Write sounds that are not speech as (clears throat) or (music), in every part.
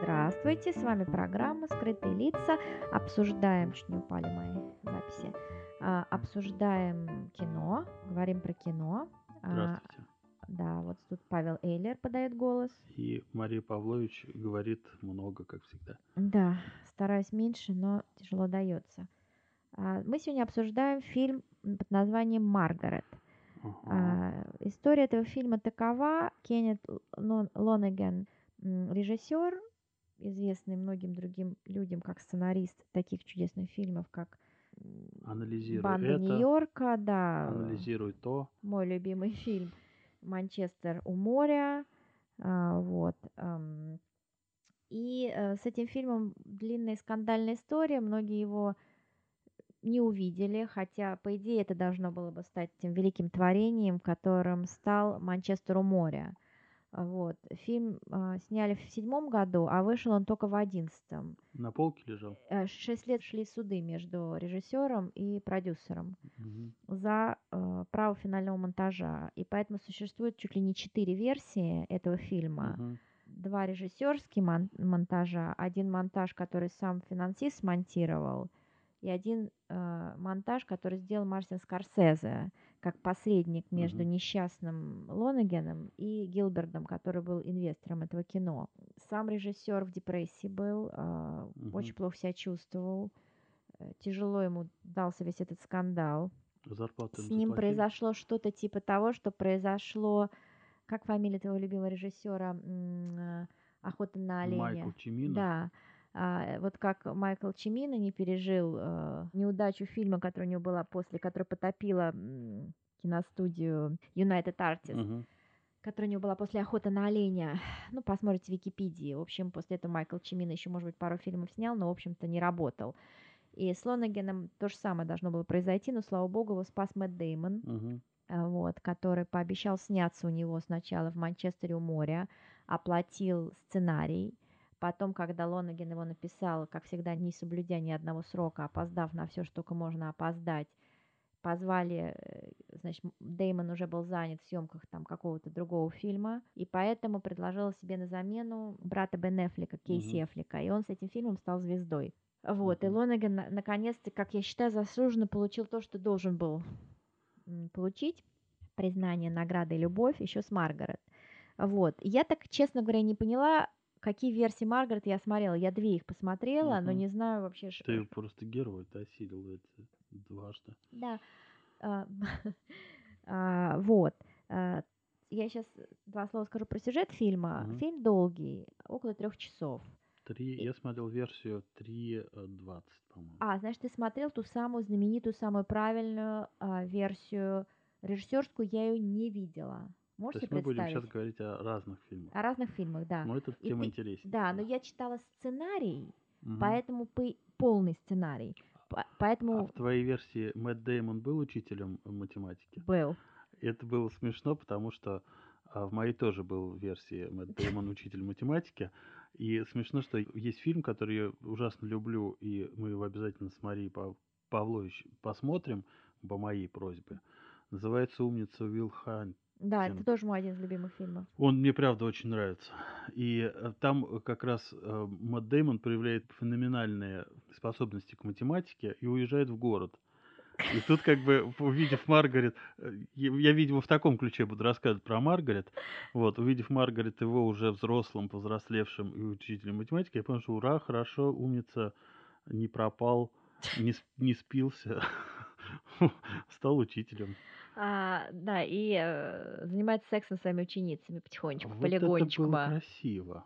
Здравствуйте, с вами программа «Скрытые лица». Обсуждаем, чуть не упали мои записи, а, обсуждаем кино, говорим про кино. А, Здравствуйте. Да, вот тут Павел Эйлер подает голос. И Мария Павлович говорит много, как всегда. Да, стараюсь меньше, но тяжело дается. А, мы сегодня обсуждаем фильм под названием «Маргарет». Ага. История этого фильма такова. Кеннет Лонеген, режиссер, известный многим другим людям как сценарист таких чудесных фильмов, как Анализируй Банда это, Нью-Йорка, да. Анализируй то. Мой любимый фильм Манчестер у моря. А, вот. И э, с этим фильмом длинная скандальная история. Многие его не увидели, хотя, по идее, это должно было бы стать тем великим творением, которым стал Манчестер у моря. Вот. Фильм э, сняли в седьмом году, а вышел он только в одиннадцатом. На полке лежал? Э, шесть лет шли суды между режиссером и продюсером угу. за э, право финального монтажа. И поэтому существует чуть ли не четыре версии этого фильма. Угу. Два режиссерские мон- монтажа, один монтаж, который сам финансист смонтировал, и один э, монтаж, который сделал Мартин Скорсезе как посредник между mm-hmm. несчастным Лонегеном и Гилбердом, который был инвестором этого кино. Сам режиссер в депрессии был, э, mm-hmm. очень плохо себя чувствовал, э, тяжело ему дался весь этот скандал. Зарплату С ним заплатили. произошло что-то типа того, что произошло, как фамилия твоего любимого режиссера, э, Охота на оленя. Майкл Чимино. Да. А, вот как Майкл Чимино не пережил э, неудачу фильма, которая у него была после, которая потопила э, киностудию United Artists, uh-huh. которая у него была после «Охоты на оленя». Ну, посмотрите в Википедии. В общем, после этого Майкл Чимино еще, может быть, пару фильмов снял, но, в общем-то, не работал. И с Лонагеном то же самое должно было произойти, но, слава богу, его спас Мэтт Деймон. Uh-huh вот, который пообещал сняться у него сначала в Манчестере у моря, оплатил сценарий, Потом, когда Лонаген его написал, как всегда, не соблюдя ни одного срока, опоздав на все, что только можно опоздать, позвали, э, значит, Деймон уже был занят в съемках там какого-то другого фильма, и поэтому предложил себе на замену брата Бен Эффлека, Кейси mm-hmm. Эффлека, и он с этим фильмом стал звездой. Вот, mm-hmm. и Лонаган наконец-то, как я считаю, заслуженно получил то, что должен был получить, признание, награды и любовь еще с Маргарет. Вот, я так, честно говоря, не поняла, какие версии Маргарет я смотрела. Я две их посмотрела, угу. но не знаю вообще... Ты просто герой, ты осилил это дважды. Да. А, (laughs) а, вот. А, я сейчас два слова скажу про сюжет фильма. Угу. Фильм долгий, около трех часов. Три, я смотрел версию 3.20, по-моему. А, значит, ты смотрел ту самую знаменитую, самую правильную а, версию режиссерскую, я ее не видела. Можете То есть мы будем сейчас говорить о разных фильмах. О разных фильмах, да. Но эта тема интереснее. Да, но я читала сценарий, угу. поэтому полный сценарий. Поэтому... А в твоей версии Мэтт Деймон был учителем математики? Был. Это было смешно, потому что а в моей тоже был версии Мэтт Деймон (laughs) учитель математики. И смешно, что есть фильм, который я ужасно люблю, и мы его обязательно с Марией Павлович посмотрим по моей просьбе. Называется «Умница Уилл Хант да, это тоже мой один из любимых фильмов. Он мне правда очень нравится. И э, там как раз э, Мэтт Дэймон проявляет феноменальные способности к математике и уезжает в город. И тут как бы, увидев Маргарет, э, я, видимо, в таком ключе буду рассказывать про Маргарет, вот, увидев Маргарет его уже взрослым, повзрослевшим и учителем математики, я понял, что ура, хорошо, умница, не пропал, не, не спился, (laughs) (laughs) стал учителем. А, да, и э, занимается сексом с своими ученицами потихонечку, вот полигончику. Это было красиво.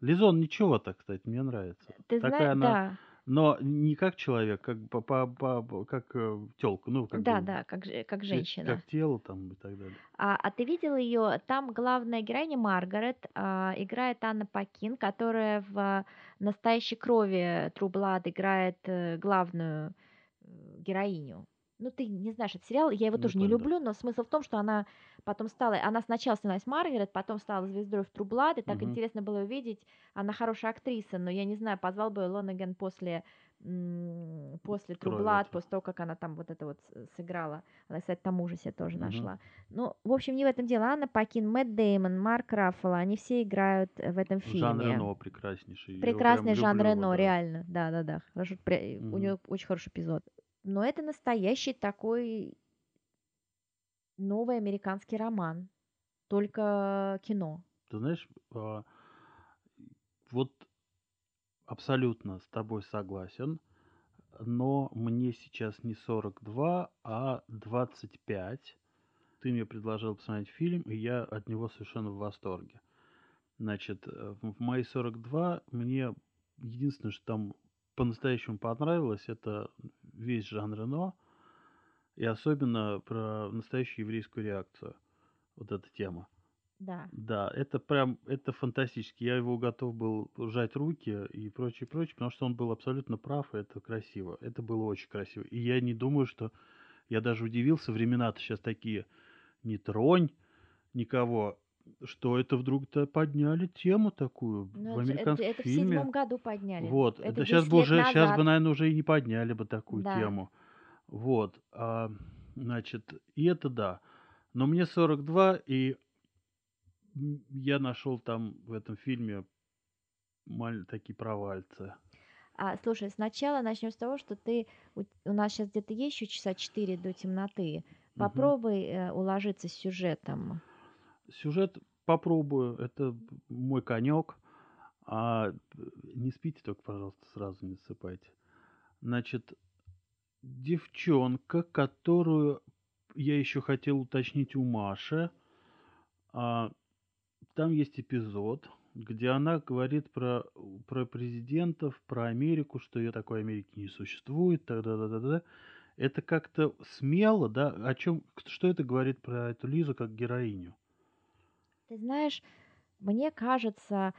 Лизон ничего так, кстати, мне нравится. Ты знаешь, она, да. Но не как человек, как по, по, по, как э, телка, ну как да, бы, да, как как женщина, как тело там и так далее. А, а ты видела ее? Там главная героиня Маргарет а, играет Анна Пакин, которая в настоящей крови Blood играет э, главную героиню. ну, ты не знаешь этот сериал, я его Ну, тоже не понял, да. люблю, но смысл в том, что она потом стала, она сначала снялась Маргарет, потом стала звездой в Blood, и так Мгм. интересно было увидеть, она хорошая актриса, но я не знаю, позвал бы Лонаган после, после этой. после того, как она там вот это вот сыграла, она, кстати, там ужасе тоже Мгм. нашла. Ну, в общем, не в этом дело, Анна Пакин, Мэтт Деймон, Марк Раффало, они все играют э, в этом Жан фильме. Рено прекраснейший. Прекрасный Жан люблю Рено, да. реально, да-да-да, хорошо, пре- у него очень хороший эпизод. Но это настоящий такой новый американский роман, только кино. Ты знаешь, а, вот абсолютно с тобой согласен, но мне сейчас не 42, а 25. Ты мне предложил посмотреть фильм, и я от него совершенно в восторге. Значит, э, в мои 42 мне единственное, что там по-настоящему понравилось, это весь Жан Рено, и особенно про настоящую еврейскую реакцию. Вот эта тема. Да. Да, это прям, это фантастически. Я его готов был сжать руки и прочее, прочее, потому что он был абсолютно прав, и это красиво. Это было очень красиво. И я не думаю, что... Я даже удивился, времена-то сейчас такие, не тронь никого, что это вдруг-то подняли тему такую Ну, в это, это- американском это в фильме. седьмом году подняли. Вот, Это это сейчас 10 бы уже, сейчас назад. бы, наверное, уже и не подняли бы такую Да. тему. Вот, а, значит, и это да. Но мне 42, и я нашел там в этом фильме такие провальцы. А, слушай, сначала начнем с того, что ты у, у нас сейчас где-то есть еще часа 4 до темноты. Попробуй э, уложиться с сюжетом. Сюжет попробую, это мой конек. А не спите только, пожалуйста, сразу не засыпайте. Значит, девчонка, которую я еще хотел уточнить у Маши, а, там есть эпизод, где она говорит про, про президентов, про Америку, что ее такой Америки не существует, тогда да да да Это как-то смело, да? О чем, что это говорит про эту Лизу как героиню? Ты знаешь, мне кажется,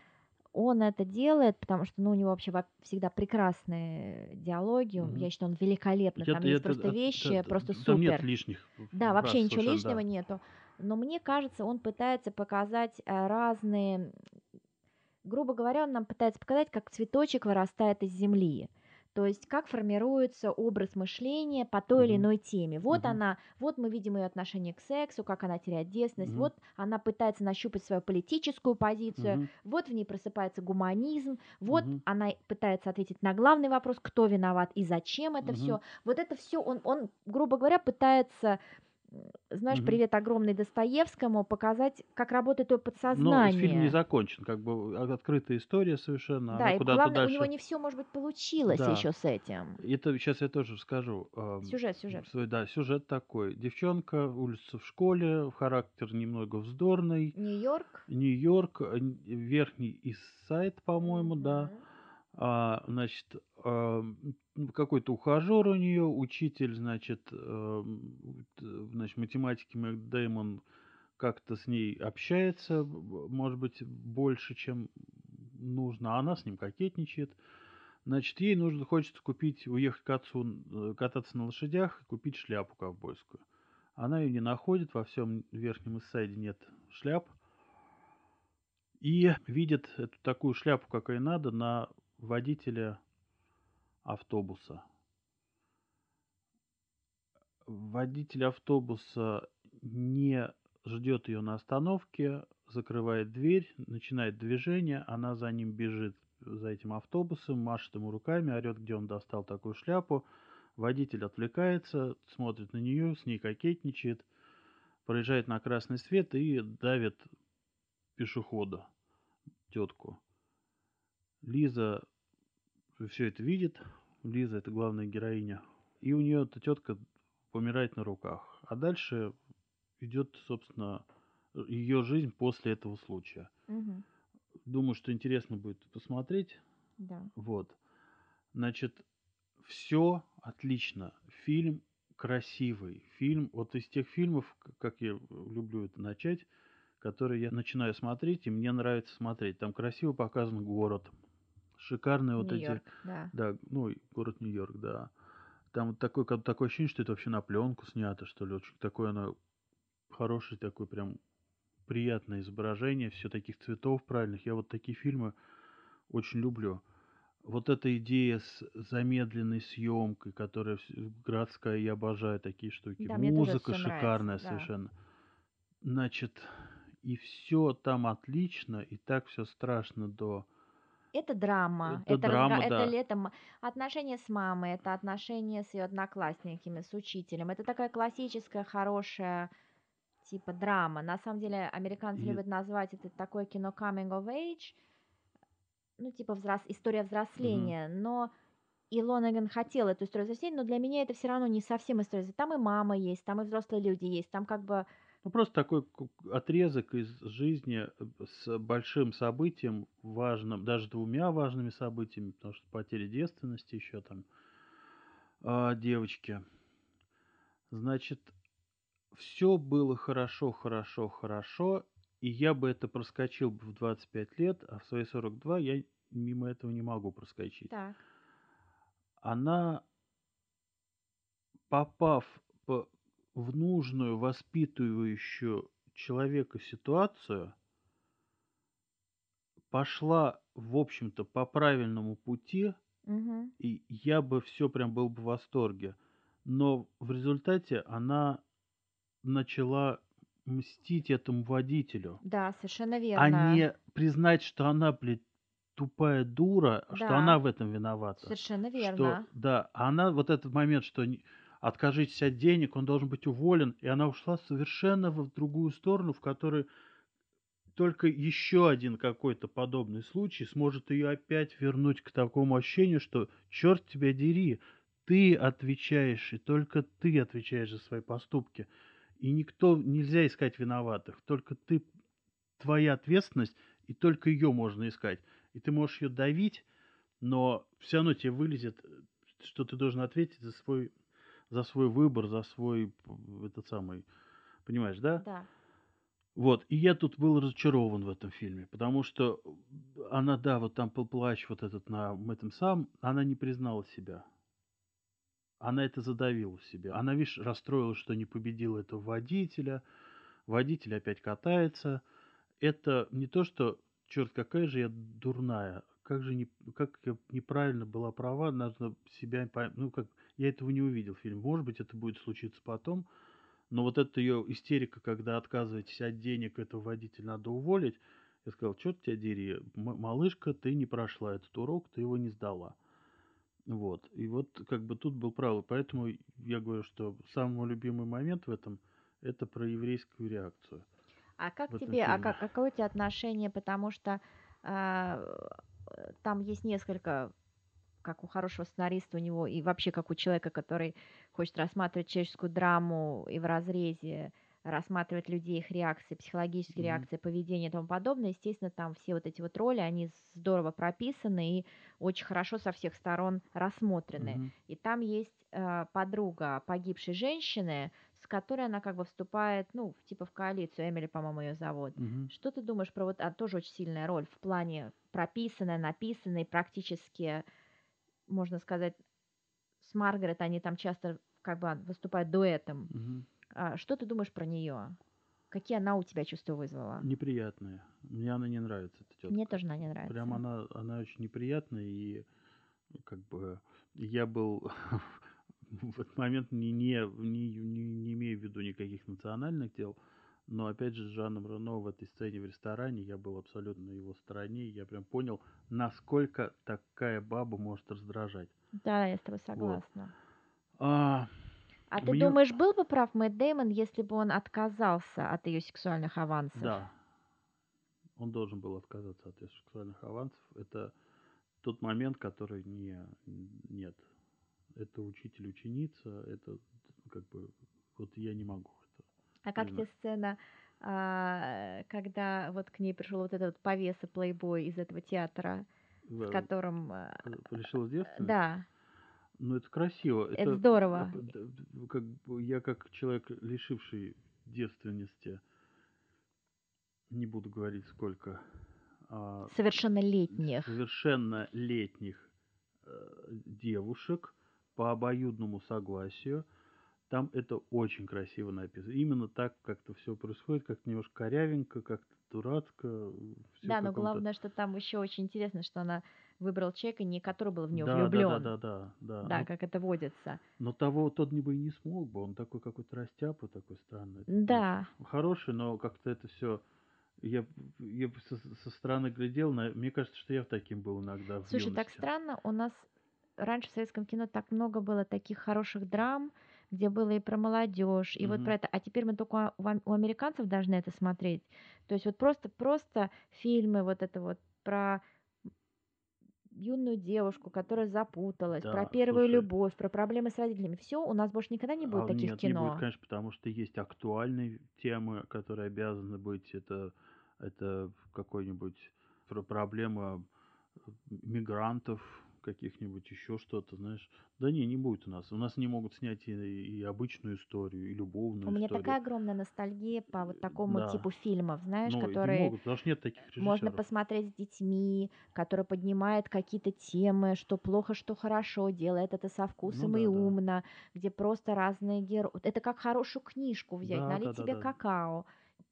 он это делает, потому что ну, у него вообще во- всегда прекрасные диалоги. Мгм. Я считаю, он великолепно. Там Это- есть это- просто это- вещи, это- просто Там супер. нет лишних. Да, вообще ничего лишнего да. нету. Но мне кажется, он пытается показать э, разные... Грубо говоря, он нам пытается показать, как цветочек вырастает из земли. То есть, как формируется образ мышления по той или иной теме. Вот она, вот мы видим ее отношение к сексу, как она теряет девственность, Мгм. вот она пытается нащупать свою политическую позицию, вот в ней просыпается гуманизм, вот она пытается ответить на главный вопрос, кто виноват и зачем это все. Вот это все он, он, грубо говоря, пытается, знаешь, Мгм. привет огромный Достоевскому, показать, как работает Но подсознание. фильм не закончен, как бы а- открытая история совершенно. да, и главное, дальше. у него не все, может быть, получилось Да. еще с этим. Это сейчас я тоже скажу. эм, Сюжет, сюжет. свой- да, сюжет такой. Девчонка улица в школе, характер немного вздорный. Нью-Йорк. Нью-Йорк, э, верхний Иссайд, по-моему, да. А, значит, ну, какой-то ухажер у нее, учитель, значит, т- значит, математики Мэг Дэймон как-то с ней общается, может быть, больше, чем нужно, а она с ним кокетничает. Значит, ей нужно, хочется купить, уехать к отцу, э, кататься на лошадях и купить шляпу ковбойскую. Она ее не находит, во всем верхнем Иссайде нет шляп. И видит эту такую шляпу, как ей надо, на водителя автобуса. Водитель автобуса не ждет ее на остановке, закрывает дверь, начинает движение, она за ним бежит за этим автобусом, машет ему руками, орет, где он достал такую шляпу. Водитель отвлекается, смотрит на нее, с ней кокетничает, проезжает на красный свет и давит пешехода, тетку. Лиза все это видит. Лиза это главная героиня. И у нее эта тетка помирает на руках. А дальше идет, собственно, ее жизнь после этого случая. Мгм. Думаю, что интересно будет посмотреть. Да. Вот. Значит, все отлично. Фильм красивый. Фильм, вот из тех фильмов, как я люблю это начать, которые я начинаю смотреть, и мне нравится смотреть. Там красиво показан город. Шикарные вот эти да. да, ну, город Нью-Йорк, да. Там вот такое, такое ощущение, что это вообще на пленку снято, что ли. Очень такое оно хороший такой прям приятное изображение, все таких цветов правильных. Я вот такие фильмы очень люблю. Вот эта идея с замедленной съемкой, которая градская, я обожаю такие штуки. Да, Музыка шикарная нравится, да. совершенно. Значит, и все там отлично, и так все страшно до это драма, это, это, драма, разга- да. это летом отношения с мамой, это отношения с ее одноклассниками, с учителем. Это такая классическая, хорошая, типа драма. На самом деле, американцы И- любят назвать это такое кино coming of age, ну, типа взрос... история взросления. Но и Лонеган хотел эту историю взросления, но для меня это все равно не совсем история. Там и мама есть, там и взрослые люди есть, там как бы Ну, просто такой отрезок из жизни э, с большим событием, важным, даже двумя важными событиями, потому что потеря девственности еще там а, девочки. Значит, все было хорошо, хорошо, хорошо, и я бы это проскочил бы в 25 лет, а в свои 42 я мимо этого не могу проскочить. так. Она, попав по- в нужную воспитывающую человека ситуацию, пошла, в общем-то, по правильному пути, Мгм. и я бы все прям был бы в восторге. Но в результате она начала мстить этому водителю, Да, совершенно а верно. не признать, что она, блядь, тупая дура, что Да. она в этом виновата. Совершенно Что, верно. да, а она вот этот момент, что откажитесь от денег, он должен быть уволен, и она ушла совершенно в другую сторону, в которой только еще один какой-то подобный случай сможет ее опять вернуть к такому ощущению, что черт тебя дери, ты отвечаешь, и только ты отвечаешь за свои поступки. И никто, нельзя искать виноватых, только ты, твоя ответственность, и только ее можно искать. И ты можешь ее давить, но все равно тебе вылезет, что ты должен ответить за свой, за свой выбор, за свой этот самый, понимаешь, да? Да. Вот, и я тут был разочарован в этом фильме, потому что она, да, вот там пл- плач вот этот на этом сам, она не признала себя. Она это задавила в себе. Она, видишь, расстроилась, что не победила этого водителя. Водитель опять катается. Это не то, что, черт, какая же я дурная. Как же не, как я неправильно была права, надо себя, ну как, я этого не увидел в фильме. Может быть, это будет случиться потом, но вот эта ее истерика, когда отказываетесь от денег, этого водителя надо уволить, я сказал, черт тебя дери, малышка, ты не прошла этот урок, ты его не сдала. Вот. И вот как бы тут был прав. Поэтому я говорю, что самый любимый момент в этом это про еврейскую реакцию. А как тебе, а фильме. как, какое у тебя отношение, потому что а, э, там есть несколько, как у хорошего сценариста у него, и вообще как у человека, который хочет рассматривать человеческую драму и в разрезе рассматривать людей, их реакции, психологические Мгм. реакции, поведение и тому подобное, естественно, там все вот эти вот роли, они здорово прописаны и очень хорошо со всех сторон рассмотрены. Мгм. И там есть э, подруга погибшей женщины, с которой она как бы вступает, ну, типа в коалицию, Эмили, по-моему, ее зовут. Мгм. Что ты думаешь про вот, а, тоже очень сильная роль в плане прописанная, написанная, и практически, можно сказать, с Маргарет они там часто как бы выступают дуэтом. Мгм. А, что ты думаешь про нее? Какие она у тебя чувства вызвала? Неприятная. Мне она не нравится, эта тетка. Мне тоже она не нравится. Прям она, она очень неприятная, и как бы я был (laughs) в этот момент не, не, не, не, не имею в виду никаких национальных дел, но опять же с Жаном Рено в этой сцене в ресторане я был абсолютно на его стороне, и я прям понял, насколько такая баба может раздражать. Да, я с тобой согласна. А, А ты Мне- думаешь, был бы прав Мэтт Дэймон, если бы он отказался от ее сексуальных авансов? да, он должен был отказаться от сексуальных авансов. Это тот момент, который не, нет. Это учитель-ученица, это как бы, вот я не могу. А как тебе сцена, а, когда вот к ней пришел вот этот повеса плейбой из этого театра, В- которым... а, Решил с девственности? Да, Ну, это красиво. Это здорово. э, д- д- Как, я как человек, лишивший девственности, не буду говорить сколько, а, совершеннолетних. совершеннолетних э, девушек, по обоюдному согласию. Там это очень красиво написано. Именно так как-то все происходит, как немножко корявенько, как-то дурацко. Да, но главное, что там еще очень интересно, что она выбрал человека, не который был в нее да, влюблен. Да, да, да, да, да. Да, но, как это водится. Но того тот бы и не смог бы, он такой какой-то растяпа, такой странный. Да. Хороший, но как-то это все я, я со, со стороны глядел, на, мне кажется, что я таким был иногда. Слушай, так странно, у нас раньше в советском кино так много было таких хороших драм, где было и про молодежь, и mm-hmm. вот про это. А теперь мы только у, у американцев должны это смотреть. То есть вот просто, просто фильмы вот это вот про юную девушку, которая запуталась, да, про первую слушай, любовь, про проблемы с родителями. Все, у нас больше никогда не будет а, таких нет, кино. Не будет, конечно, потому что есть актуальные темы, которые обязаны быть. Это, это какой-нибудь про проблема мигрантов, каких-нибудь еще что-то, знаешь. Да не, не будет у нас. У нас не могут снять и, и обычную историю, и любовную У меня историю. такая огромная ностальгия по вот такому да. типу фильмов, знаешь, ну, которые... Не могут, потому что нет таких режиссеров. Можно посмотреть с детьми, которые поднимают какие-то темы, что плохо, что хорошо, делает это со вкусом ну, да, и умно, да. где просто разные герои. Это как хорошую книжку взять, да, налить да, тебе да, какао.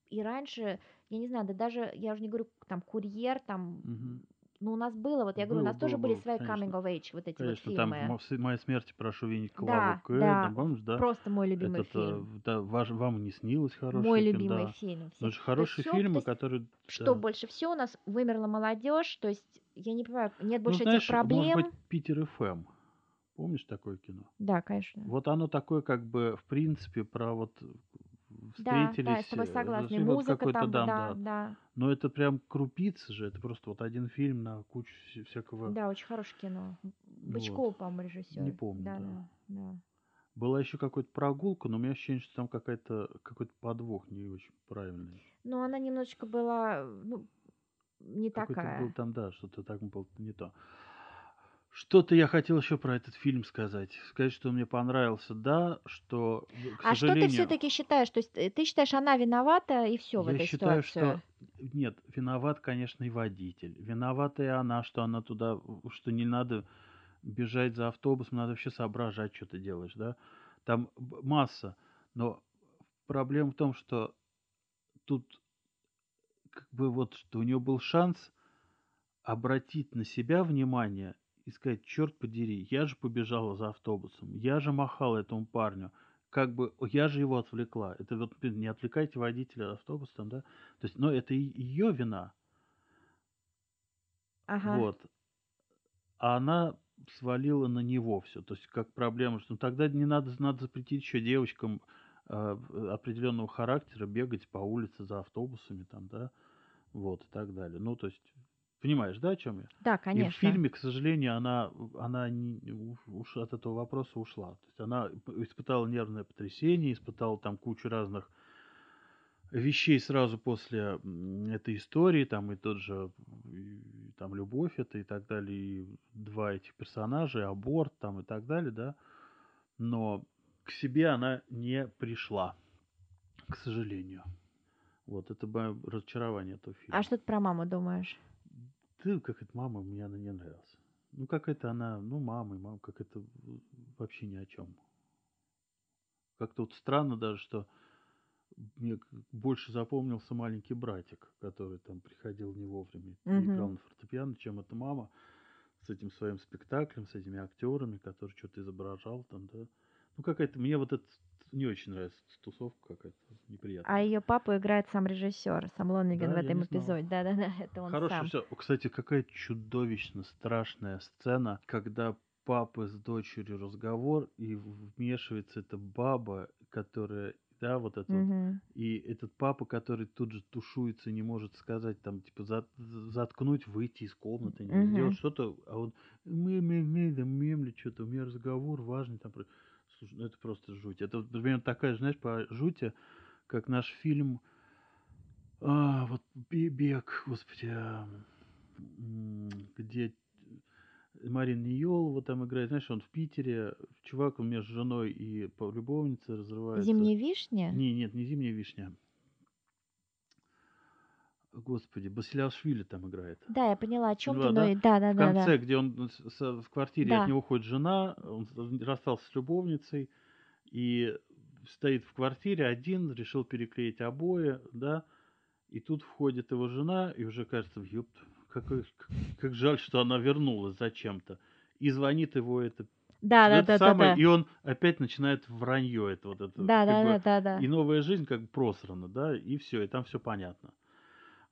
И раньше, я не знаю, да даже, я уже не говорю, там, курьер, там, угу ну, у нас было, вот я говорю, было, у нас тоже было, были свои конечно. coming of age, вот эти конечно, вот фильмы. там «Моя смерть, прошу винить Клаву да, да, помнишь, да? просто мой любимый Этот, фильм. Да, ваш, вам не снилось хороший Мой фильм, любимый да. фильм. Ну, это хорошие есть, фильмы, которые... Что да. больше всего у нас вымерла молодежь, то есть, я не понимаю, нет больше ну, знаешь, этих проблем. может быть, Питер ФМ. Помнишь такое кино? Да, конечно. Вот оно такое, как бы, в принципе, про вот встретились. Да, да, я с тобой э, согласна. Музыка там, там, да, да. Но это прям крупицы же, это просто вот один фильм на кучу всякого... Да, очень хорошее кино. Бычков, вот. по-моему, режиссер. Не помню, да. да. да. Была еще какая-то прогулка, но у меня ощущение, что там какая-то какой-то подвох не очень правильный. Ну, она немножечко была, ну, не такая. был там, да, что-то так было не то. Что-то я хотел еще про этот фильм сказать. Сказать, что он мне понравился, да, что, к А что ты все-таки считаешь? То есть э, ты считаешь, она виновата и все в Я этой считаю, ситуации? что нет, виноват, конечно, и водитель. Виновата и она, что она туда, что не надо бежать за автобусом, надо вообще соображать, что ты делаешь, да. Там масса. Но проблема в том, что тут как бы вот, что у нее был шанс обратить на себя внимание и сказать, черт подери, я же побежала за автобусом, я же махала этому парню, как бы я же его отвлекла. Это вот не отвлекайте водителя автобусом, да? То есть, но это ее вина. Ага. Вот. А она свалила на него все. То есть, как проблема, что ну, тогда не надо, надо запретить еще девочкам э, определенного характера бегать по улице за автобусами, там, да, вот, и так далее. Ну, то есть, Понимаешь, да, о чем я? Да, конечно. И в фильме, к сожалению, она, она не, уж от этого вопроса ушла. То есть она испытала нервное потрясение, испытала там кучу разных вещей сразу после этой истории, там и тот же, и, там любовь это и так далее, и два этих персонажа, аборт там и так далее, да. Но к себе она не пришла, к сожалению. Вот, это разочарование этого фильма. А что ты про маму думаешь? Ты, как это мама, мне она не нравилась. Ну, как это она, ну, мама и мама, как это вообще ни о чем. Как-то вот странно даже, что мне больше запомнился маленький братик, который там приходил не вовремя Мгм. играл на фортепиано, чем эта мама с этим своим спектаклем, с этими актерами, который что-то изображал там, да. Ну, какая-то, мне вот это не очень нравится тусовка какая-то неприятная. А ее папу играет сам режиссер, сам Лонгин Да, в этом эпизоде. Да-да-да, (laughs) это он Хорошо сам. все. Кстати, какая чудовищно страшная сцена, когда папы с дочерью разговор, и вмешивается эта баба, которая, да, вот это вот, Мгм. и этот папа, который тут же тушуется, не может сказать, там, типа, за- заткнуть, выйти из комнаты, не Мгм. сделать что-то, а он мы-мы-мы, да мемли, что-то, у меня разговор важный, там, про- слушай, ну это просто жуть. Это вот примерно такая же, знаешь, по жути, как наш фильм, а, вот «Бе- «Бег», господи, а, где Марина Ниелова там играет, знаешь, он в Питере, чувак, он между женой и любовницей разрывается. Зимняя вишня? Не, нет, не зимняя вишня. Господи, Басилиашвили там играет. Да, я поняла, о чем Поняла, ты, да? но... Да, да, В да, конце, да. где он с- в квартире Да. от него уходит жена, он расстался с любовницей и стоит в квартире один, решил переклеить обои, да, и тут входит его жена, и уже кажется, ёпт, как, как жаль, что она вернулась зачем-то. И звонит его это, Да, да, это да, да, самое, да. и он опять начинает вранье это вот это. Да, да, бы, да, да, да. и новая жизнь как бы просрана, да, и все, и там все понятно.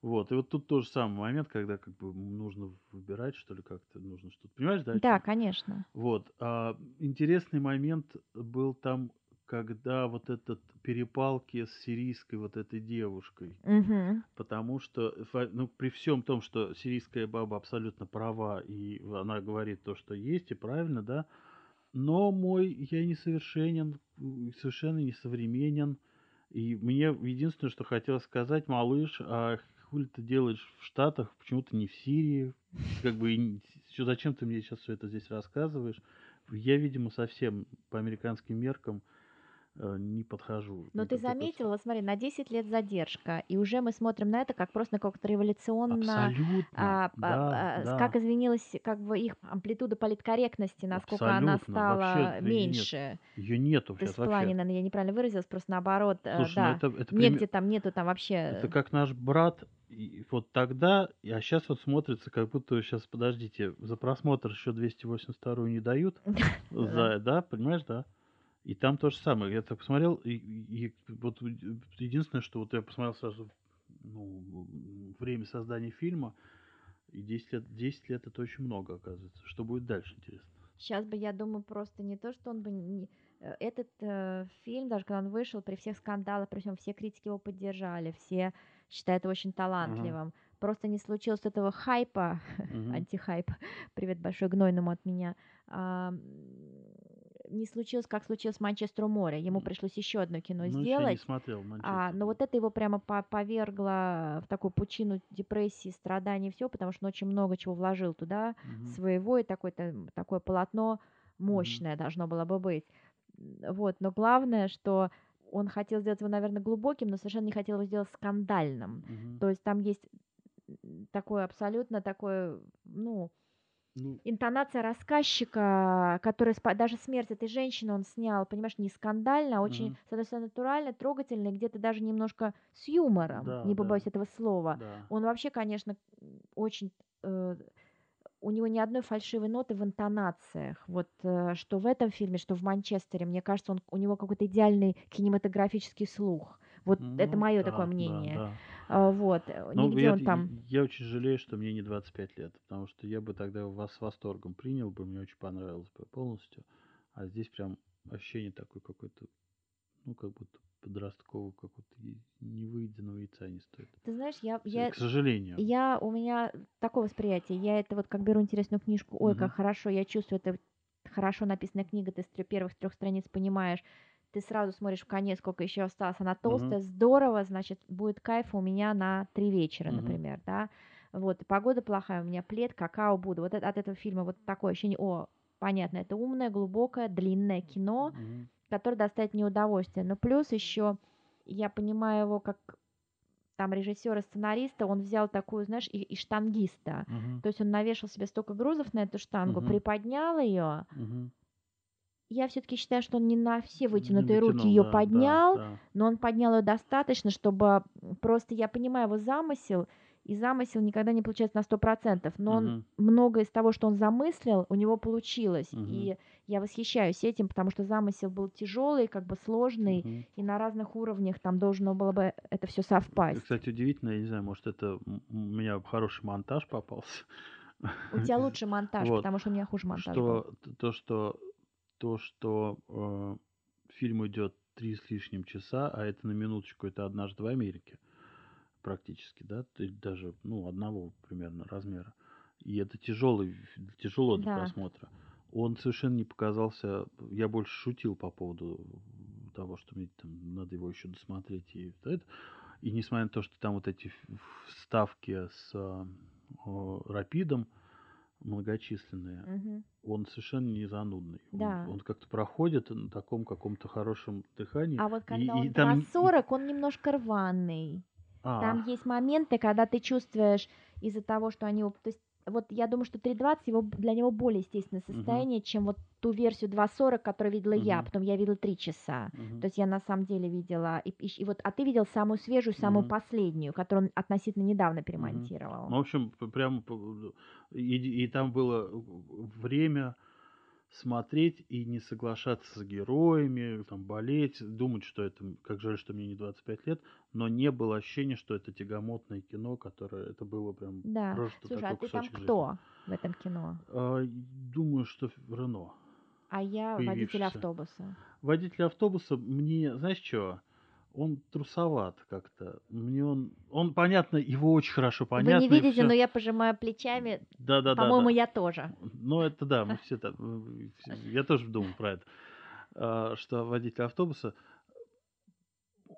Вот, и вот тут тоже самый момент, когда как бы нужно выбирать, что ли, как-то нужно что-то. Понимаешь, да? Да, конечно. Вот. А, интересный момент был там, когда вот этот перепалки с сирийской вот этой девушкой. Мгм. Потому что, ну, при всем том, что сирийская баба абсолютно права, и она говорит то, что есть, и правильно, да, но мой я несовершенен, совершенно несовременен. И мне единственное, что хотелось сказать, малыш, а хули ты делаешь в Штатах, почему ты не в Сирии? Как бы, зачем ты мне сейчас все это здесь рассказываешь? Я, видимо, совсем по американским меркам не подхожу. Но ты как-то просто- заметил, вот смотри, на 10 лет задержка, и уже мы смотрим на это как просто на какое-то революционно... Абсолютно. а, а, да, а, да. как изменилась как бы их амплитуда политкорректности, насколько она Абсолютно, стала вообще её нет. меньше. Ее нету То есть сейчас в плане, наверное, я неправильно выразилась, просто наоборот, э, Слушай, да. ну это, это Негде пример- там нету там вообще... Это как наш брат, и вот тогда, а сейчас вот смотрится, как будто сейчас, подождите, за просмотр еще 282 не дают, (laughs) за, да, понимаешь, да? И там то же самое. Я так посмотрел, и, и- вот у- единственное, что вот я посмотрел сразу ну, время создания фильма, и 10 лет, 10 лет это очень много, оказывается. Что будет дальше, интересно? Сейчас бы, я думаю, просто не то, что он бы... не- э, Этот э, фильм, даже когда он вышел, при всех скандалах, при всем все критики его поддержали, все считают его очень талантливым. Просто не случилось этого хайпа, (laughs) Мгм. антихайп, привет большой гнойному от меня, не случилось, как случилось с Манчестеру море. Ему пришлось еще одно кино Ну, ещё не сделать. смотрел А, но вот это его прямо по- повергло в такую пучину депрессии, страданий, все, потому что он очень много чего вложил туда, Мгм. своего, и такое-то, такое полотно мощное должно было бы быть. Вот, но главное, что он хотел сделать его, наверное, глубоким, но совершенно не хотел его сделать скандальным. Мгм. То есть там есть такое абсолютно такое, ну, Ну, интонация рассказчика, который спа- даже смерть этой женщины он снял, понимаешь, не скандально, а очень, Мгм. с одной стороны, натурально, трогательно, и где-то даже немножко с юмором, Да, не да. побоюсь этого слова. да. Он вообще, конечно, очень... э, у него ни одной фальшивой ноты в интонациях. Вот э, что в этом фильме, что в Манчестере, мне кажется, он, у него какой-то идеальный кинематографический слух. Вот это Ну, мое да, такое да, мнение. да. А, Вот, э, Ну, нигде я, он там... я очень жалею, что мне не 25 лет, потому что я бы тогда вас с восторгом принял бы, мне очень понравилось бы полностью. А здесь прям ощущение такое какое-то, ну, как будто подросткового, какого-то невыеденного яйца не стоит. Ты знаешь, я, я, К сожалению. я, у меня такое восприятие. Я это вот как беру интересную книжку, ой, как Мгм. хорошо, я чувствую, это хорошо написанная книга, ты с трё- первых трех страниц понимаешь, ты сразу смотришь в конец, сколько еще осталось, она толстая, здорово, значит, будет кайф у меня на три вечера, Мгм. например, да. Вот, погода плохая, у меня плед, какао буду. Вот от этого фильма вот такое ощущение, о, понятно, это умное, глубокое, длинное кино, Мгм. которое доставит мне удовольствие. Но плюс еще я понимаю его как там режиссера, сценариста, он взял такую, знаешь, и, и штангиста. Мгм. То есть он навешал себе столько грузов на эту штангу, Мгм. приподнял ее. Мгм. Я все-таки считаю, что он не на все вытянутые руки ее да, да, поднял, да. но он поднял ее достаточно, чтобы просто я понимаю его замысел, и замысел никогда не получается на сто процентов, но он Мгм. многое из того, что он замыслил, у него получилось, Мгм. и я восхищаюсь этим, потому что замысел был тяжелый, как бы сложный, Мгм. и на разных уровнях там должно было бы это все совпасть. Кстати, удивительно, я не знаю, может, это у меня хороший монтаж попался. У тебя лучше монтаж, (laughs) Вот. потому что у меня хуже монтаж. был. что т- то, что то, что э, фильм идет три с лишним часа, а это на минуточку, это однажды в Америке практически, да, даже ну одного примерно размера. И это тяжелый, тяжело для Да. просмотра. Он совершенно не показался. Я больше шутил по поводу того, что мне там надо его еще досмотреть и это. И несмотря на то, что там вот эти вставки с о, рапидом многочисленные, Мгм. он совершенно не занудный. Он- Да. Он, как-то проходит на таком каком-то хорошем дыхании. А вот когда и он там- про 40, он немножко рваный. А. Там есть моменты, когда ты чувствуешь из-за того, что они... То есть вот я думаю, что 3.20 его, для него более естественное состояние, uh-huh. чем вот ту версию 2.40, которую видела uh-huh. я, потом я видела 3 часа. Uh-huh. То есть я на самом деле видела, и, и, и вот, а ты видел самую свежую, самую uh-huh. последнюю, которую он относительно недавно перемонтировал. Uh-huh. Ну, в общем, прям и, и там было время смотреть и не соглашаться с героями, там, болеть, думать, что это, как жаль, что мне не 25 лет, но не было ощущения, что это тягомотное кино, которое, это было прям да. просто Слушай, такой а ты там жизни. кто в этом кино? А, думаю, что Рено. А я водитель автобуса. Водитель автобуса, мне, знаешь что, он трусоват как-то. Мне он, он понятно, его очень хорошо понятно. Вы не видите, но я пожимаю плечами. Да, да, да. По-моему, да. я тоже. Ну это да, мы все так. Я тоже думал про это, а, что водитель автобуса,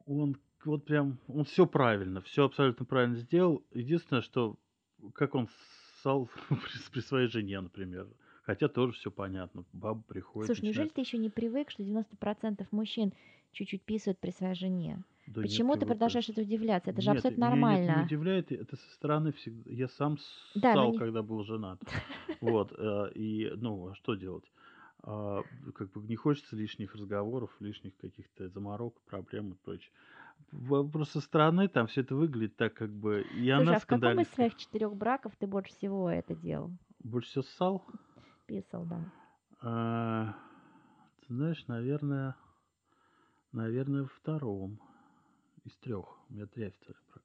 он вот прям, он все правильно, все абсолютно правильно сделал. Единственное, что как он ссал (laughs) при своей жене, например. Хотя тоже все понятно. Баба приходит. Слушай, начинает... неужели ты еще не привык, что 90% мужчин чуть-чуть писают при своей жене. Да Почему нет, ты продолжаешь это удивляться? Это же нет, абсолютно нормально. Это не удивляет, это со стороны всегда. Я сам да, ссал, не... когда был женат. (laughs) Вот, э, и, ну, а что делать? А, как бы не хочется лишних разговоров, лишних каких-то заморок, проблем и прочее. Просто со стороны там все это выглядит так, как бы... И Слушай, она а в каком из своих четырех браков ты больше всего это делал? Больше всего ссал? Писал, да. А, ты знаешь, наверное, Наверное, втором из трех. У меня три офицера брак.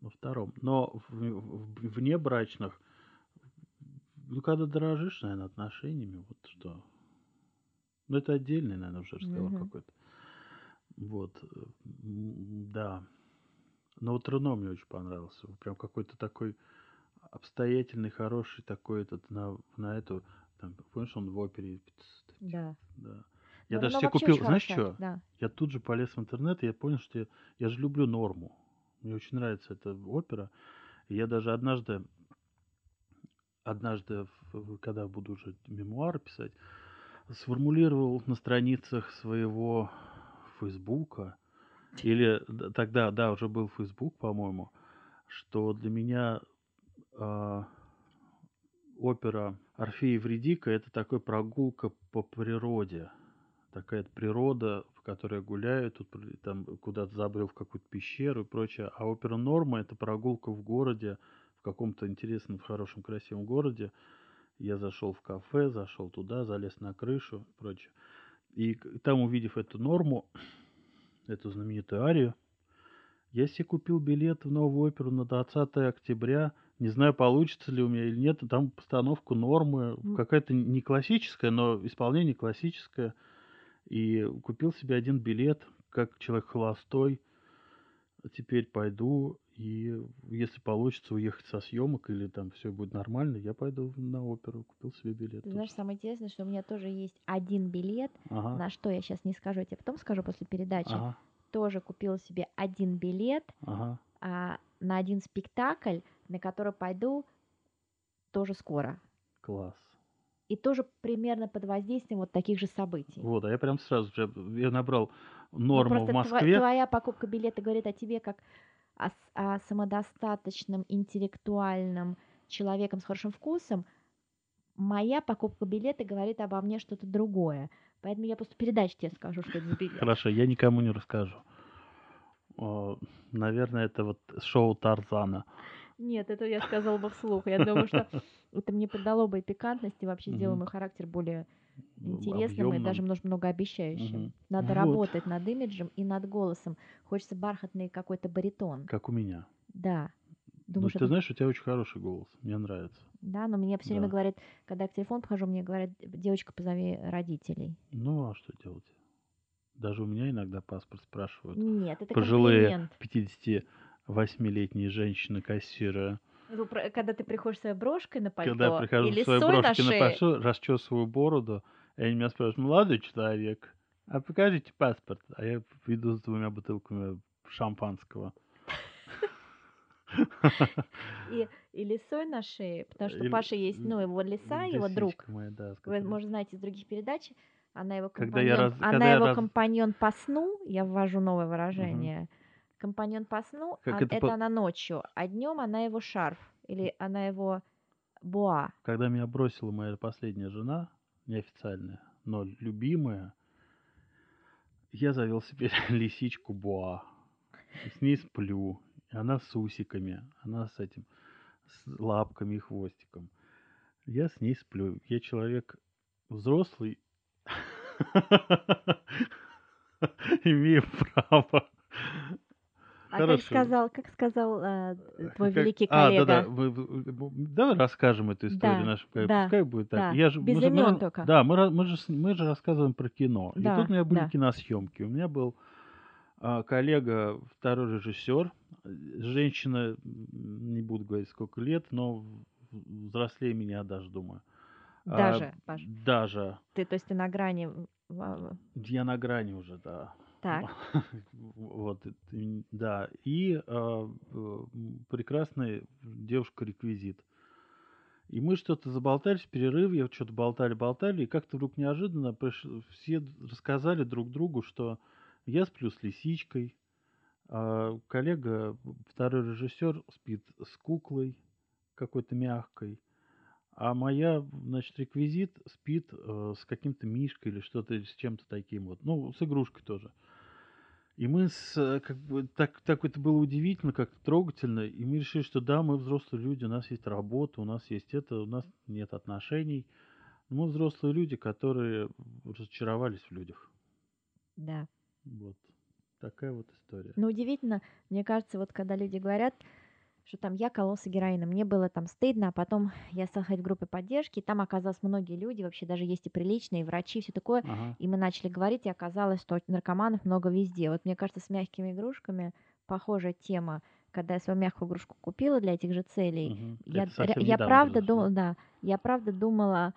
Во втором. Но в, в, вне брачных, ну, когда дорожишь, наверное, отношениями, вот что. Ну, это отдельный, наверное, уже разговор mm-hmm. какой-то. Вот, да. Но вот Рено мне очень понравился. Прям какой-то такой обстоятельный, хороший такой этот на, на эту, там, помнишь, он в опере. Да. Да. Я но, даже себе купил, знаешь что? Да. Я тут же полез в интернет, и я понял, что я, я же люблю норму. Мне очень нравится эта опера. И я даже однажды, однажды, когда буду уже мемуары писать, сформулировал на страницах своего Фейсбука, или тогда, да, уже был Фейсбук, по-моему, что для меня э, опера Орфея и Вредика это такой прогулка по природе такая природа, в которой я гуляю, тут там куда-то забрел в какую-то пещеру и прочее. А опера Норма это прогулка в городе, в каком-то интересном, в хорошем, красивом городе. Я зашел в кафе, зашел туда, залез на крышу и прочее. И там, увидев эту норму, (clears throat) эту знаменитую арию, я себе купил билет в новую оперу на 20 октября. Не знаю, получится ли у меня или нет. Там постановку нормы, какая-то не классическая, но исполнение классическое – и купил себе один билет, как человек холостой. Теперь пойду, и если получится уехать со съемок или там все будет нормально, я пойду на оперу, купил себе билет. Ты знаешь, самое интересное, что у меня тоже есть один билет, ага. на что я сейчас не скажу, я тебе потом скажу после передачи. Ага. Тоже купила себе один билет ага. а, на один спектакль, на который пойду тоже скоро. Класс и тоже примерно под воздействием вот таких же событий. Вот, а я прям сразу я набрал ну, норму в Москве. Твоя покупка билета говорит о тебе как о, о самодостаточном, интеллектуальном человеком с хорошим вкусом. Моя покупка билета говорит обо мне что-то другое. Поэтому я просто передачу тебе скажу, что это за билет. Хорошо, я никому не расскажу. Наверное, это вот шоу Тарзана. Нет, это я сказала бы вслух. Я думаю, что (laughs) это мне придало бы и пикантности, вообще сделало мой характер более интересным Объемным. и даже немножко многообещающим. Угу. Надо вот. работать над имиджем и над голосом. Хочется бархатный какой-то баритон. Как у меня. Да. Ну, ты знаешь, у тебя очень хороший голос. Мне нравится. Да, но мне все да. время говорят, когда к телефону подхожу, мне говорят, девочка, позови родителей. Ну, а что делать? Даже у меня иногда паспорт спрашивают. Нет, это Пожилые комплимент. 50 восьмилетние женщины-кассиры. Ну, когда ты приходишь своей брошкой на пальто Когда я прихожу или своей брошкой на, на пальто, расчесываю бороду, и они меня спрашивают, молодой человек, а покажите паспорт. А я веду с двумя бутылками шампанского. И, и лисой на шее, потому что Паша есть, ну, его лиса, его друг. Моя, да, Вы, может, знаете из других передач. Она его компаньон, она его раз, компаньон по сну, я ввожу новое выражение. Компаньон по сну, Как а это это, по- она ночью, а днем она его шарф или она его буа. Когда меня бросила моя последняя жена, неофициальная, но любимая, я завел себе (laughs) лисичку Боа. С ней сплю. Она с усиками, она с этим, с лапками и хвостиком. Я с ней сплю. Я человек взрослый, (laughs) имею право. А как Хорошо. сказал, как сказал э, твой Как- великий а, коллега? да, да. вы- вы- вы- Давай расскажем эту историю Да, нашим коллегам. да, Пускай будет так. да. Я же, Без мы же- имен ра- только. Да, мы, мы, же, мы же рассказываем про кино. И Да, тут у меня были да. киносъемки. У меня был а, коллега, второй режиссер, женщина, не буду говорить сколько лет, но взрослее меня даже, думаю. А, Даже, Паш. Даже. Ты, то есть ты на грани... Я на грани уже, да. Так. (laughs) Вот, м, да. И э, прекрасная девушка-реквизит. И мы что-то заболтались в перерыве, что-то болтали-болтали, и как-то вдруг неожиданно приш- все рассказали друг другу, что я сплю с лисичкой, а коллега, второй режиссер, спит с куклой какой-то мягкой, а моя, значит, реквизит спит э, с каким-то мишкой или что-то, с чем-то таким вот. Ну, с игрушкой тоже. И мы с, э, как бы, так, так это было удивительно, как трогательно, и мы решили, что да, мы взрослые люди, у нас есть работа, у нас есть это, у нас нет отношений. Мы взрослые люди, которые разочаровались в людях. Да. Вот. Такая вот история. Но удивительно, мне кажется, вот когда люди говорят, что там я кололся героином, мне было там стыдно, а потом (laughs) я стала ходить в группы поддержки, и там оказалось многие люди, вообще даже есть и приличные, и врачи, все такое, Ага. и мы начали говорить, и оказалось, что наркоманов много везде. Вот мне кажется, с мягкими игрушками похожая тема, когда я свою мягкую игрушку купила для этих же целей, Мгм. я, я правда думала, да, я правда думала,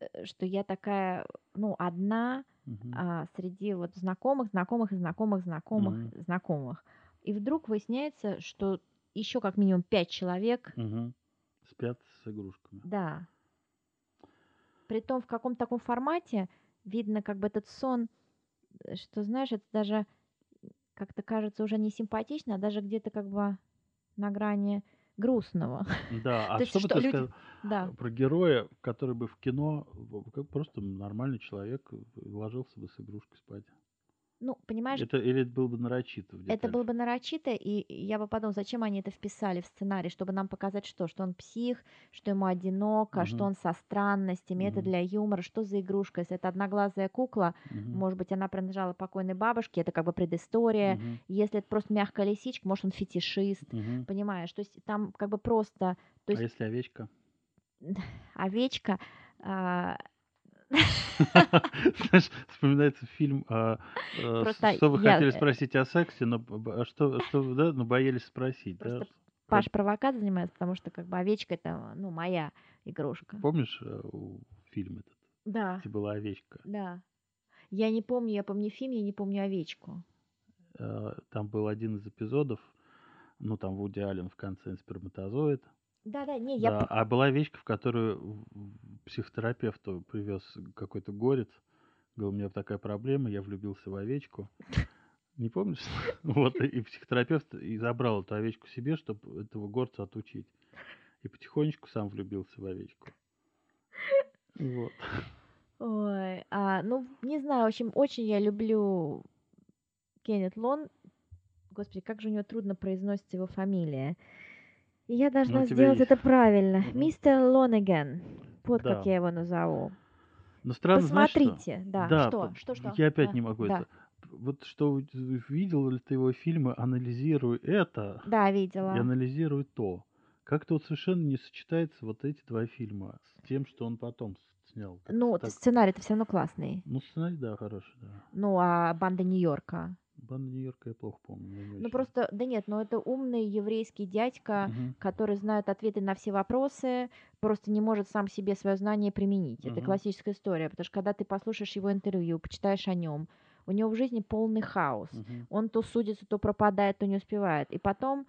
э, что я такая, ну, одна, Мгм. а, среди вот знакомых, знакомых и знакомых, знакомых, Мгм. знакомых. И вдруг выясняется, что еще как минимум пять человек, Мгм. Спят с игрушками. да. Притом в каком-то таком формате видно как бы этот сон, э, что, знаешь, это даже как-то кажется уже не симпатично, а даже где-то как бы на грани грустного. Да, а есть что бы ты люди- сказал Да. про героя, который бы в кино, как просто нормальный человек, ложился бы с игрушкой спать? Ну, понимаешь, Это, или это было бы нарочито Это было бы нарочито, и я бы подумала, зачем они это вписали в сценарий, чтобы нам показать что? Что он псих, что ему одиноко, что Мгм. он со странностями, это Мгм. для юмора, что за игрушка? Если это одноглазая кукла, Мгм. может быть, она принадлежала покойной бабушке, это как бы предыстория. Мгм. Если это просто мягкая лисичка, может, он фетишист, Мгм. понимаешь? То есть там как бы просто, то А есть если овечка? (laughs) овечка... а, Знаешь, вспоминается фильм, а, а, Просто что вы я, хотели э, спросить о сексе, но б- а что, что, вы, да, но боялись спросить. да? Просто Паш провокацией занимается, потому что как бы овечка это, ну, моя игрушка. Помнишь э, у- фильм этот, Да, где была овечка? да. Я не помню, я помню фильм, я не помню овечку. Э, Там был один из эпизодов, ну там Вуди Аллен в конце сперматозоид, Да, да, не, я Да, а была овечка, в которую психотерапевту привез какой-то горец. Говорил, у меня такая проблема, я влюбился в овечку. Не помнишь? (laughs) Вот, и психотерапевт и забрал эту овечку себе, чтобы этого горца отучить. И потихонечку сам влюбился в овечку. Вот. Ой, а, ну, не знаю, в общем, очень я люблю Кеннет Лон. Господи, как же у него трудно произносится его фамилия. И я должна Ну, сделать есть. это правильно. Мгм. Мистер Лонеген. Вот Да. как я его назову. Но странно, знаешь, что? Посмотрите, да, Да, что, что, что? Я опять А, не могу да. это. Вот что видел ли ты его фильмы, анализируй это Да, видела. и анализируй то. Как-то вот совершенно не сочетается вот эти два фильма с тем, что он потом снял. Ну, так. сценарий-то все равно классный. Ну, сценарий, да, хороший, да. Ну, а банда Нью-Йорка. Банда Нью-Йорка я плохо помню. не Ну, просто, да нет, ну это умный еврейский дядька, Мгм. который знает ответы на все вопросы, просто не может сам себе свое знание применить. Это Мгм. классическая история, потому что когда ты послушаешь его интервью, почитаешь о нем, у него в жизни полный хаос. Мгм. Он то судится, то пропадает, то не успевает. И потом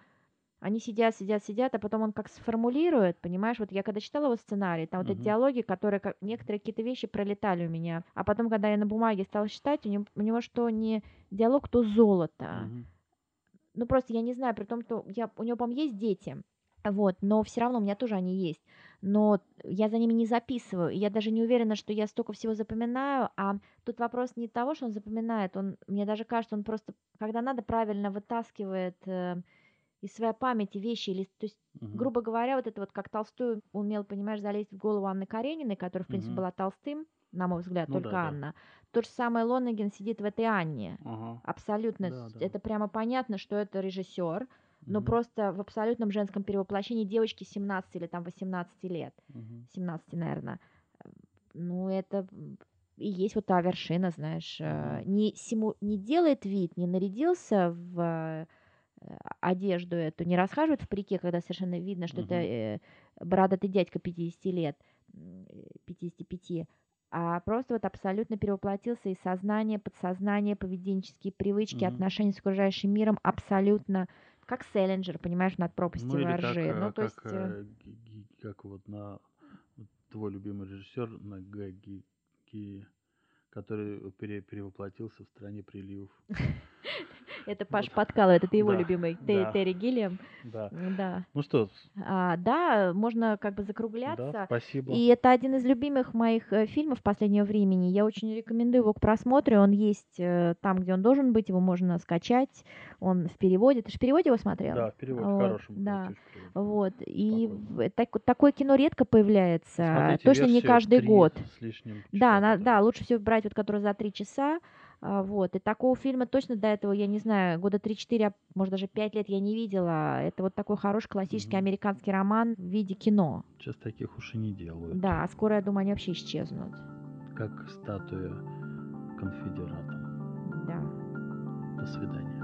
они сидят, сидят, сидят, а потом он как сформулирует, понимаешь? Вот я когда читала его сценарий, там вот эти диалоги, которые как некоторые какие-то вещи пролетали у меня. А потом, когда я на бумаге стала читать, у него, у него что не диалог, то золото Мгм. ну просто я не знаю, при том, что я, у него, по-моему, есть дети, вот, но все равно у меня тоже они есть. Но я за ними не записываю. Я даже не уверена, что я столько всего запоминаю. А тут вопрос не того, что он запоминает. Он, мне даже кажется, он просто, когда надо, правильно вытаскивает э, из своей памяти вещи. Или, то есть, угу. грубо говоря, вот это вот как Толстой умел, понимаешь, залезть в голову Анны Карениной, которая, в принципе, угу. была толстым, на мой взгляд, ну, только да, Анна. Да. То же самое Лонаген сидит в этой Анне. Ага. Абсолютно. Да, да. Это прямо понятно, что это режиссер но mm-hmm. просто в абсолютном женском перевоплощении девочки 17 или там 18 лет, mm-hmm. 17, наверное. Ну, это и есть вот та вершина, знаешь, mm-hmm. не, симу... не делает вид, не нарядился в э, одежду эту, не расхаживает в парике, когда совершенно видно, что mm-hmm. это э, бородатый дядька 50 лет, 55, а просто вот абсолютно перевоплотился и сознание, подсознание, поведенческие привычки, mm-hmm. отношения с окружающим миром абсолютно как Селлинджер, понимаешь, над пропастью ну, воржи. Как, ну, то как, есть... Э, как вот на твой любимый режиссер на Гаги, который пере, перевоплотился в стране приливов. (laughs) Это Паш Подкало, это ты его любимый, Терри Гиллиам. Да. да. Ну что? А, да, можно как бы закругляться. Да, спасибо. И это один из любимых моих э, фильмов последнего времени. Я очень рекомендую его к просмотру. Он есть э, там, где он должен быть, его можно скачать. Он в переводе. Ты же в переводе его смотрел? Да, в переводе, вот, хорошем. Да. Вот. И так, такое кино редко появляется. Смотрите, Точно не каждый год. Да, на, да, лучше всего брать вот, который за три часа. А, вот, и такого фильма точно до этого, я не знаю, года 3-4, а может даже 5 лет я не видела. Это вот такой хороший классический mm-hmm. американский роман в виде кино. Сейчас таких уж и не делают. Да, а скоро, я думаю, они вообще исчезнут. Как статуя конфедератам. Да. До свидания.